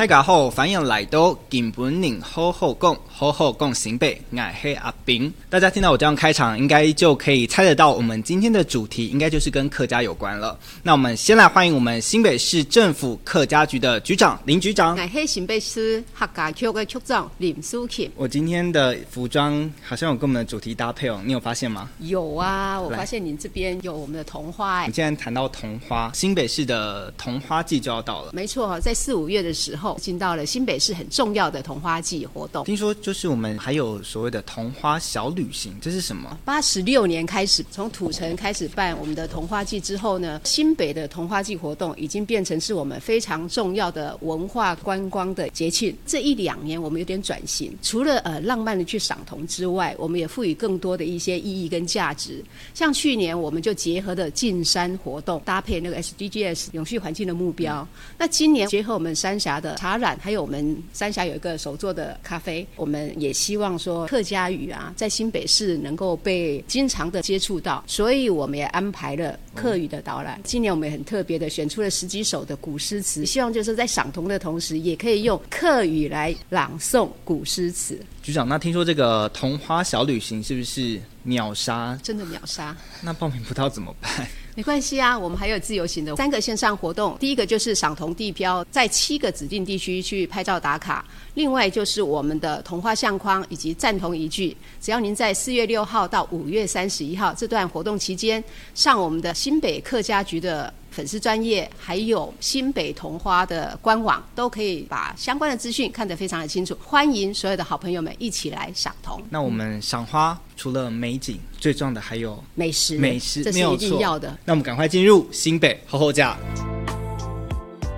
大家好，欢迎来到金本宁好好讲，好好讲新北，爱黑阿兵。大家听到我这样开场，应该就可以猜得到，我们今天的主题应该就是跟客家有关了。那我们先来欢迎我们新北市政府客家局的局长林局长。爱黑新北市客家局的局长林淑琴。我今天的服装好像有跟我们的主题搭配哦，你有发现吗？有啊，我发现您这边有我们的桐花哎。你既然谈到桐花，新北市的桐花季就要到了。没错，在四五月的时候。进到了新北市很重要的桐花季活动。听说就是我们还有所谓的桐花小旅行，这是什么？八十六年开始，从土城开始办我们的桐花季之后呢，新北的桐花季活动已经变成是我们非常重要的文化观光的节庆。这一两年我们有点转型，除了呃浪漫的去赏桐之外，我们也赋予更多的一些意义跟价值。像去年我们就结合的进山活动，搭配那个 SDGs 永续环境的目标。嗯、那今年结合我们三峡的。茶染，还有我们三峡有一个手做的咖啡，我们也希望说客家语啊，在新北市能够被经常的接触到，所以我们也安排了客语的导览。今年我们也很特别的选出了十几首的古诗词，希望就是在赏桐的同时，也可以用客语来朗诵古诗词。局长，那听说这个桐花小旅行是不是秒杀？真的秒杀？那报名不到怎么办？没关系啊，我们还有自由行的三个线上活动。第一个就是赏同地标，在七个指定地区去拍照打卡；另外就是我们的童话相框以及赞同一句。只要您在四月六号到五月三十一号这段活动期间，上我们的新北客家局的粉丝专业，还有新北同花的官网，都可以把相关的资讯看得非常的清楚。欢迎所有的好朋友们一起来赏桐。那我们赏花除了美景，最重要的还有美食，美食这是一定要的。那我们赶快进入新北厚厚呷。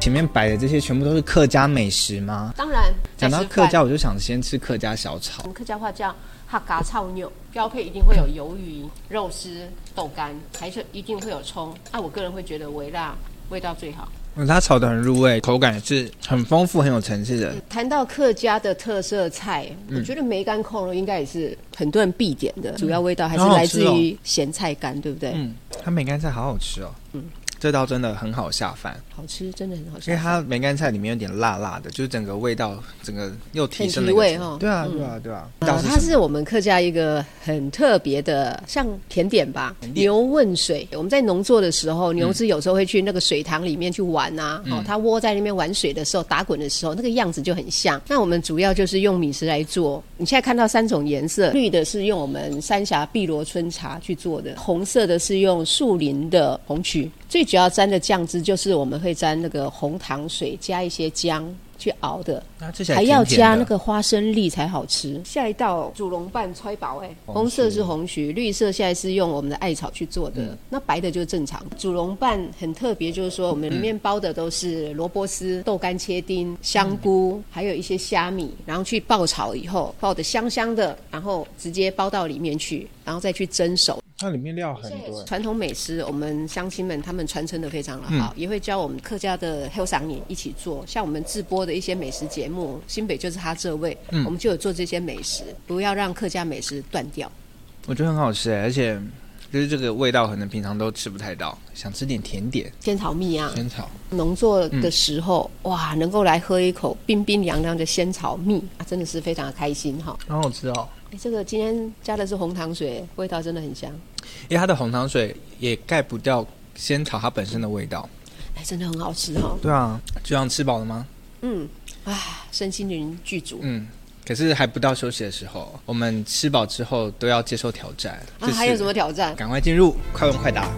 前面摆的这些全部都是客家美食吗？当然。讲到客家，我就想先吃客家小炒。我们客家话叫。客家炒肉标配一定会有鱿鱼、肉丝、豆干，还是一定会有葱。那、啊、我个人会觉得微辣味道最好。嗯，它炒得很入味，口感是很丰富、很有层次的。谈到客家的特色菜，嗯、我觉得梅干扣肉应该也是很多人必点的。主要味道还是来自于咸菜干，对不对？嗯，它梅干菜好好吃哦。嗯。这道真的很好下饭，好吃，真的很好吃。因为它梅干菜里面有点辣辣的，就是整个味道，整个又提升了提味哈。对啊，对啊，对啊。它是我们客家一个很特别的，像甜点吧。牛问水，我们在农作的时候，牛只有时候会去那个水塘里面去玩啊。哦，它窝在那边玩水的时候，打滚的时候，那个样子就很像。那我们主要就是用米食来做。你现在看到三种颜色，绿的是用我们三峡碧螺春茶去做的，红色的是用树林的红曲。最主要沾的酱汁就是我们会沾那个红糖水，加一些姜去熬的，啊、甜甜的还要加那个花生粒才好吃。下一道煮龙拌揣宝，哎，红色是红曲，绿色现在是用我们的艾草去做的，嗯、那白的就正常。煮龙拌很特别，就是说我们里面包的都是萝卜丝、豆干切丁、香菇，嗯、还有一些虾米，然后去爆炒以后，爆的香香的，然后直接包到里面去，然后再去蒸熟。它里面料很多。传统美食，我们乡亲们他们传承的非常的好，嗯、也会教我们客家的后生女一起做。像我们直播的一些美食节目，新北就是他这位，嗯、我们就有做这些美食，不要让客家美食断掉。我觉得很好吃哎，而且就是这个味道，可能平常都吃不太到，想吃点甜点。仙草蜜啊，仙草。农作的时候，嗯、哇，能够来喝一口冰冰凉凉的仙草蜜啊，真的是非常的开心哈。很好吃哦。哎，这个今天加的是红糖水，味道真的很香。因为它的红糖水也盖不掉仙草它本身的味道。哎，真的很好吃哦。对啊，就像吃饱了吗？嗯，啊，身心灵具足。嗯，可是还不到休息的时候，我们吃饱之后都要接受挑战。啊，还有什么挑战？赶快进入快问快答。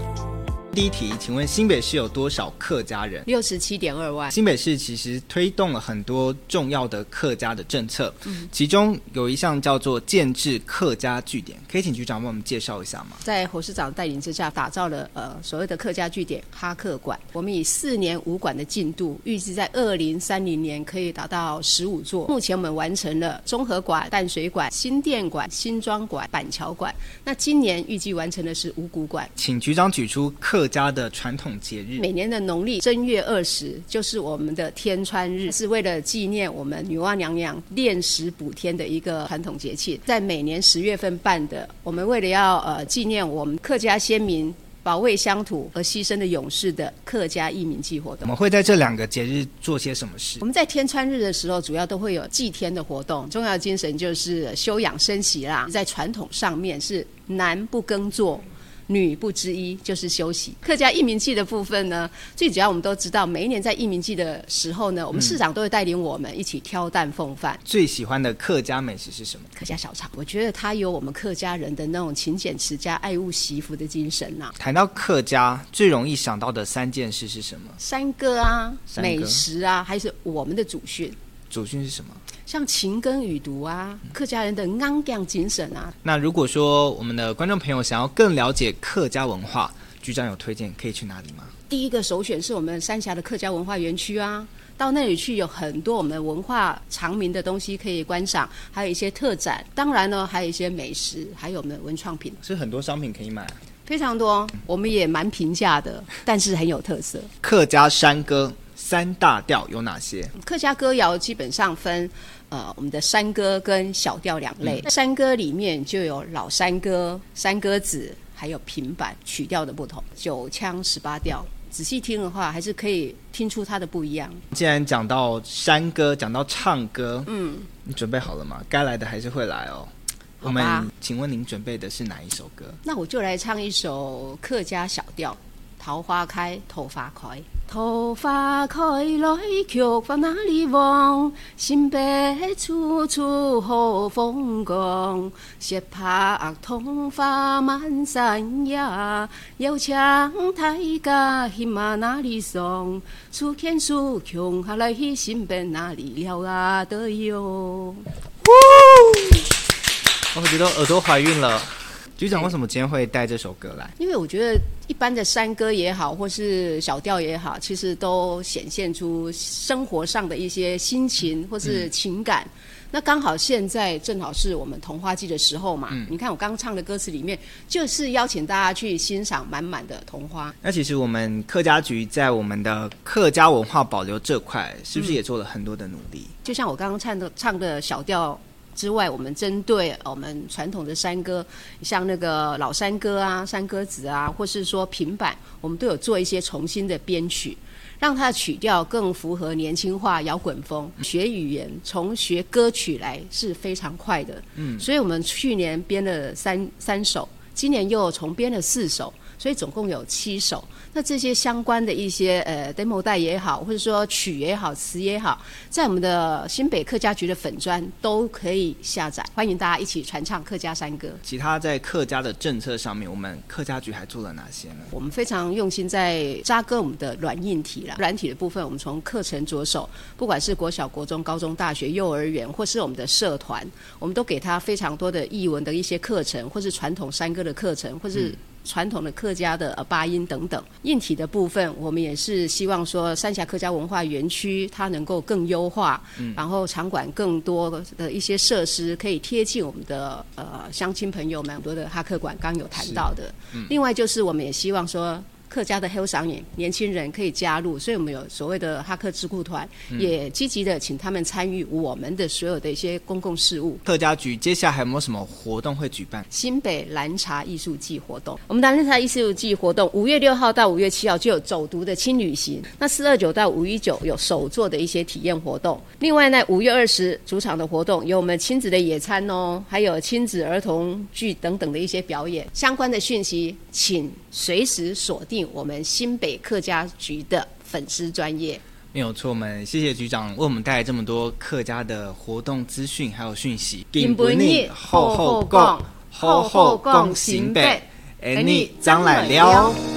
第一题，请问新北市有多少客家人？六十七点二万。新北市其实推动了很多重要的客家的政策，嗯，其中有一项叫做建制客家据点，可以请局长帮我们介绍一下吗？在侯市长带领之下，打造了呃所谓的客家据点哈客馆。我们以四年五馆的进度，预计在二零三零年可以达到十五座。目前我们完成了综合馆、淡水馆、新店馆、新庄馆、板桥馆。那今年预计完成的是五股馆。请局长举出客。客家的传统节日，每年的农历正月二十就是我们的天穿日，是为了纪念我们女娲娘娘炼石补天的一个传统节庆。在每年十月份办的，我们为了要呃纪念我们客家先民保卫乡土而牺牲的勇士的客家义民祭活动。我们会在这两个节日做些什么事？我们在天穿日的时候，主要都会有祭天的活动，重要的精神就是休养生息啦。在传统上面是男不耕作。女不织衣，就是休息。客家义民祭的部分呢，最主要我们都知道，每一年在义民祭的时候呢，我们市长都会带领我们一起挑担奉饭。最喜欢的客家美食是什么？客家小炒。我觉得它有我们客家人的那种勤俭持家、爱物惜福的精神呐、啊。谈到客家，最容易想到的三件事是什么？山歌啊，美食啊，还是我们的祖训。祖训是什么？像勤耕雨读啊，客家人的刚强精神啊。那如果说我们的观众朋友想要更了解客家文化，局长有推荐可以去哪里吗？第一个首选是我们三峡的客家文化园区啊，到那里去有很多我们文化长明的东西可以观赏，还有一些特展。当然呢，还有一些美食，还有我们的文创品，是很多商品可以买，非常多。我们也蛮平价的，但是很有特色。客家山歌三大调有哪些？客家歌谣基本上分。呃，我们的山歌跟小调两类。嗯、山歌里面就有老山歌、山歌子，还有平板曲调的不同，九腔十八调。仔细听的话，还是可以听出它的不一样。既然讲到山歌，讲到唱歌，嗯，你准备好了吗？该来的还是会来哦。我们请问您准备的是哪一首歌？那我就来唱一首客家小调，《桃花开，头发开》。桃花开来，菊花哪里望？新白处处好风光。斜拍桐花满山野，遥枪大家喜马哪里送？数天数穷下来，新白哪里了啊的哟。我觉得耳朵怀孕了。局长为什么今天会带这首歌来？因为我觉得一般的山歌也好，或是小调也好，其实都显现出生活上的一些心情或是情感。嗯、那刚好现在正好是我们桐花季的时候嘛。嗯、你看我刚刚唱的歌词里面，就是邀请大家去欣赏满满的桐花。那其实我们客家局在我们的客家文化保留这块，是不是也做了很多的努力？嗯、就像我刚刚唱的唱的小调。之外，我们针对我们传统的山歌，像那个老山歌啊、山歌子啊，或是说平板，我们都有做一些重新的编曲，让它的曲调更符合年轻化摇滚风。学语言从学歌曲来是非常快的，嗯，所以我们去年编了三三首，今年又重编了四首，所以总共有七首。那这些相关的一些呃 demo 带也好，或者说曲也好、词也好，在我们的新北客家局的粉专都可以下载，欢迎大家一起传唱客家山歌。其他在客家的政策上面，我们客家局还做了哪些呢？我们非常用心在扎根我们的软硬体了，软体的部分，我们从课程着手，不管是国小、国中、高中、大学、幼儿园，或是我们的社团，我们都给他非常多的译文的一些课程，或是传统山歌的课程，或是、嗯。传统的客家的呃八音等等，硬体的部分，我们也是希望说三峡客家文化园区它能够更优化，然后场馆更多的一些设施可以贴近我们的呃乡亲朋友们，很多的哈客馆刚有谈到的，另外就是我们也希望说。客家的后商也年轻人可以加入，所以我们有所谓的哈克智库团，嗯、也积极的请他们参与我们的所有的一些公共事务。客家局接下来还有没有什么活动会举办？新北蓝茶艺术季活动，我们兰茶艺术季活动五月六号到五月七号就有走读的轻旅行，那四二九到五一九有手作的一些体验活动。另外呢，五月二十主场的活动有我们亲子的野餐哦，还有亲子儿童剧等等的一些表演。相关的讯息，请随时锁定。我们新北客家局的粉丝专业没有错，我们谢谢局长为我们带来这么多客家的活动资讯还有讯息。金本日好好讲，好好讲新北，哎，你张来了。